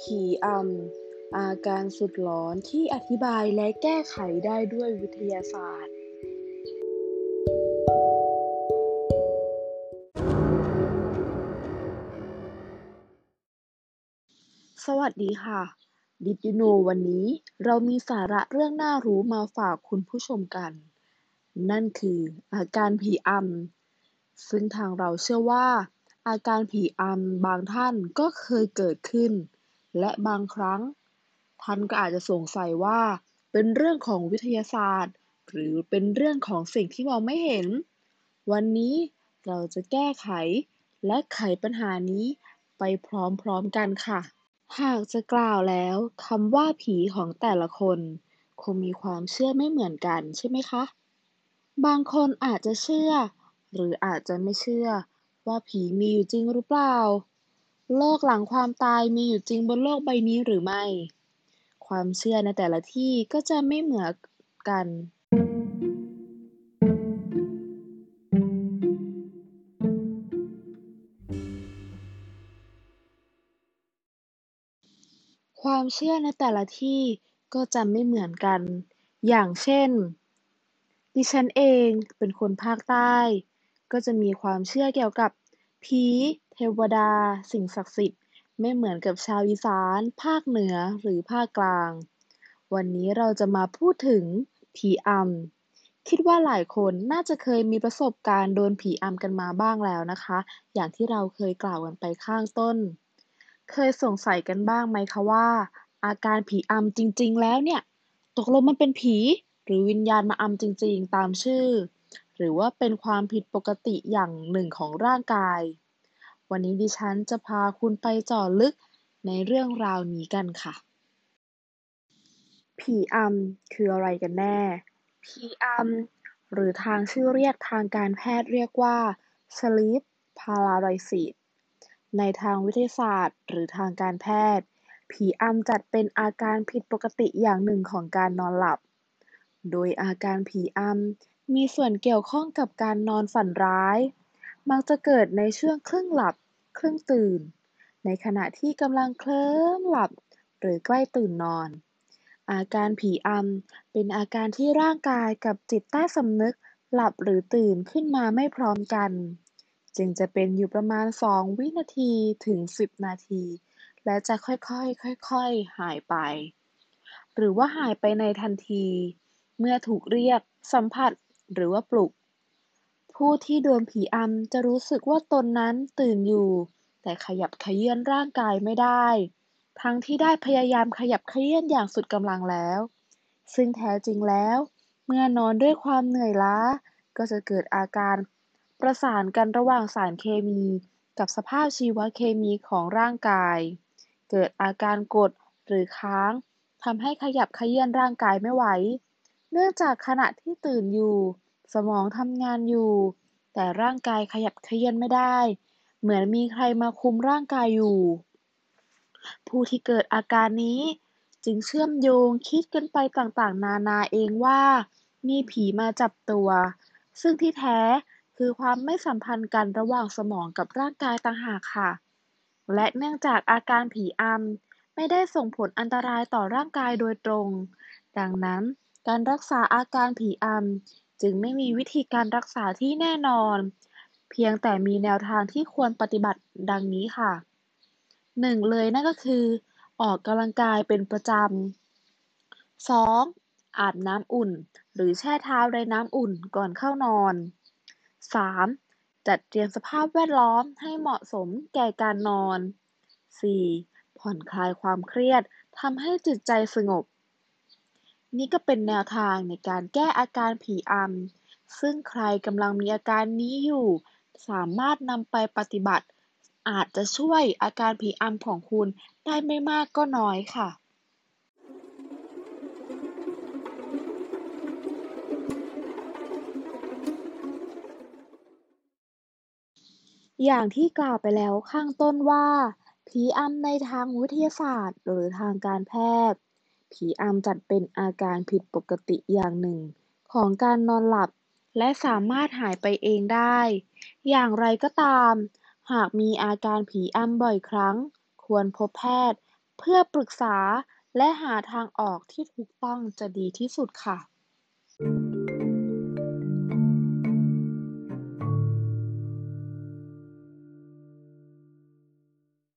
ผีอำอาการสุดหลอนที่อธิบายและแก้ไขได้ด้วยวิทยาศาสตร์ สวัสดีค่ะ Did you know วันนี้เรามีสาระเรื่องน่ารู้มาฝากคุณผู้ชมกัน นั่นคืออาการผีอำซึ่งทางเราเชื่อว่าอาการผีอำบางท่านก็เคยเกิดขึ้น และบางครั้งท่านก็อาจจะสงสัยว่าเป็นเรื่องของวิทยาศาสตร์ หรือเป็นเรื่องของสิ่งที่มองไม่เห็น วันนี้เราจะแก้ไข และไขปัญหานี้ไปพร้อมๆกันค่ะ หากจะกล่าวแล้วคำว่าผีของแต่ละคน คงมีความเชื่อไม่เหมือนกันใช่ไหมคะ บางคนอาจจะเชื่อ หรืออาจจะไม่เชื่อ ว่าผีมีอยู่จริงหรือเปล่า โลกหลังความตายมีอยู่จริงบนโลกใบนี้หรือไม่ ความเชื่อในแต่ละที่ก็จะไม่เหมือนกันความเชื่อในแต่ละที่ก็จะไม่เหมือนกัน อย่างเช่น ดิฉันเองเป็นคนภาคใต้ ก็จะมีความเชื่อเกี่ยวกับผี วดา สิ่งศักดิ์สิทธิ์ ไม่เหมือนกับชาวอีสาน ภาคเหนือ หรือภาคกลาง วันนี้เราจะมาพูดถึงผีอำ คิดว่าหลายคนน่าจะเคยมีประสบการณ์โดนผีอำกันมาบ้างแล้วนะคะ อย่างที่เราเคยกล่าวกันไปข้างต้น เคยสงสัยกันบ้างไหมคะว่า อาการผีอำจริง ๆ แล้วเนี่ย ตกลงมันเป็นผี หรือวิญญาณมาอำจริง ๆ ตามชื่อ หรือว่าเป็นความผิดปกติอย่างหนึ่งของร่างกาย วันนี้ดิฉันจะพาคุณไปเจาะลึกในเรื่องราวนี้กันค่ะ ผีอำคืออะไรกันแน่ ผีอำหรือทางชื่อเรียกทางการแพทย์เรียกว่า sleep paralysis ในทางวิทยาศาสตร์ หรือทางการแพทย์ ผีอำจัดเป็นอาการผิดปกติอย่างหนึ่งของการนอนหลับ โดยอาการผีอำมีส่วนเกี่ยวข้องกับการนอนฝันร้าย มักจะเกิดในช่วงครึ่งหลับครึ่งตื่น ในขณะที่กำลังเคลิ้มหลับ หรือใกล้ตื่นนอน อาการผีอำเป็นอาการที่ร่างกายกับจิตใต้สำนึกหลับหรือตื่นขึ้นมาไม่พร้อมกัน จึงจะเป็นอยู่ประมาณ 2 วินาทีถึง 10 นาที และจะค่อยๆ ค่อยๆ หายไป หรือว่าหายไปในทันที เมื่อถูกเรียก สัมผัส หรือว่าปลุก ผู้ที่โดนผีอำจะรู้สึกว่าตนนั้นตื่นอยู่ แต่ขยับเขยื้อนร่างกายไม่ได้ ทั้งที่ได้พยายามขยับเขยื้อนอย่างสุดกำลังแล้ว ซึ่งแท้จริงแล้ว เมื่อนอนด้วยความเหนื่อยล้า ก็จะเกิดอาการประสานกันระหว่างสารเคมีกับสภาพชีวเคมีของร่างกาย เกิดอาการกดหรือค้างทำให้ขยับเขยื้อนร่างกายไม่ไหว เนื่องจากขณะที่ตื่นอยู่ สมองทำงานอยู่ แต่ร่างกายขยับเขยื้อนไม่ได้ เหมือนมีใครมาคุมร่างกายอยู่ ผู้ที่เกิดอาการนี้จึงเชื่อมโยงคิดกันไปต่างๆ นานาเองว่า มีผีมาจับตัว ซึ่งที่แท้คือความไม่สัมพันธ์กันระหว่างสมองกับร่างกายต่างหากค่ะ และเนื่องจากอาการผีอำไม่ได้ส่งผลอันตรายต่อร่างกายโดยตรง ดังนั้นการรักษาอาการผีอำ จึงไม่มีวิธีการรักษาที่แน่นอน เพียงแต่มีแนวทางที่ควรปฏิบัติดังนี้ค่ะหนึ่งเลยนั่นก็คือ ออกกำลังกายเป็นประจำ 2. อาบน้ำอุ่น หรือแช่เท้าในน้ำอุ่นก่อนเข้านอน 3. จัดเตรียมสภาพแวดล้อมให้เหมาะสมแก่การนอน 4. ผ่อนคลายความเครียดทำให้จิตใจสงบ นี่ก็เป็นแนวทางในการแก้อาการผีอำ ซึ่งใครกำลังมีอาการนี้อยู่ สามารถนำไปปฏิบัติ อาจจะช่วยอาการผีอำของคุณได้ไม่มากก็น้อยค่ะอย่างที่กล่าวไปแล้วข้างต้นว่า ผีอำในทางวิทยาศาสตร์ หรือทางการแพทย์ ผีอำจัดเป็นอาการผิดปกติอย่างหนึ่งของการนอนหลับและสามารถหายไปเองได้ อย่างไรก็ตาม หากมีอาการผีอำบ่อยครั้ง ควรพบแพทย์เพื่อปรึกษาและหาทางออกที่ถูกต้องจะดีที่สุดค่ะ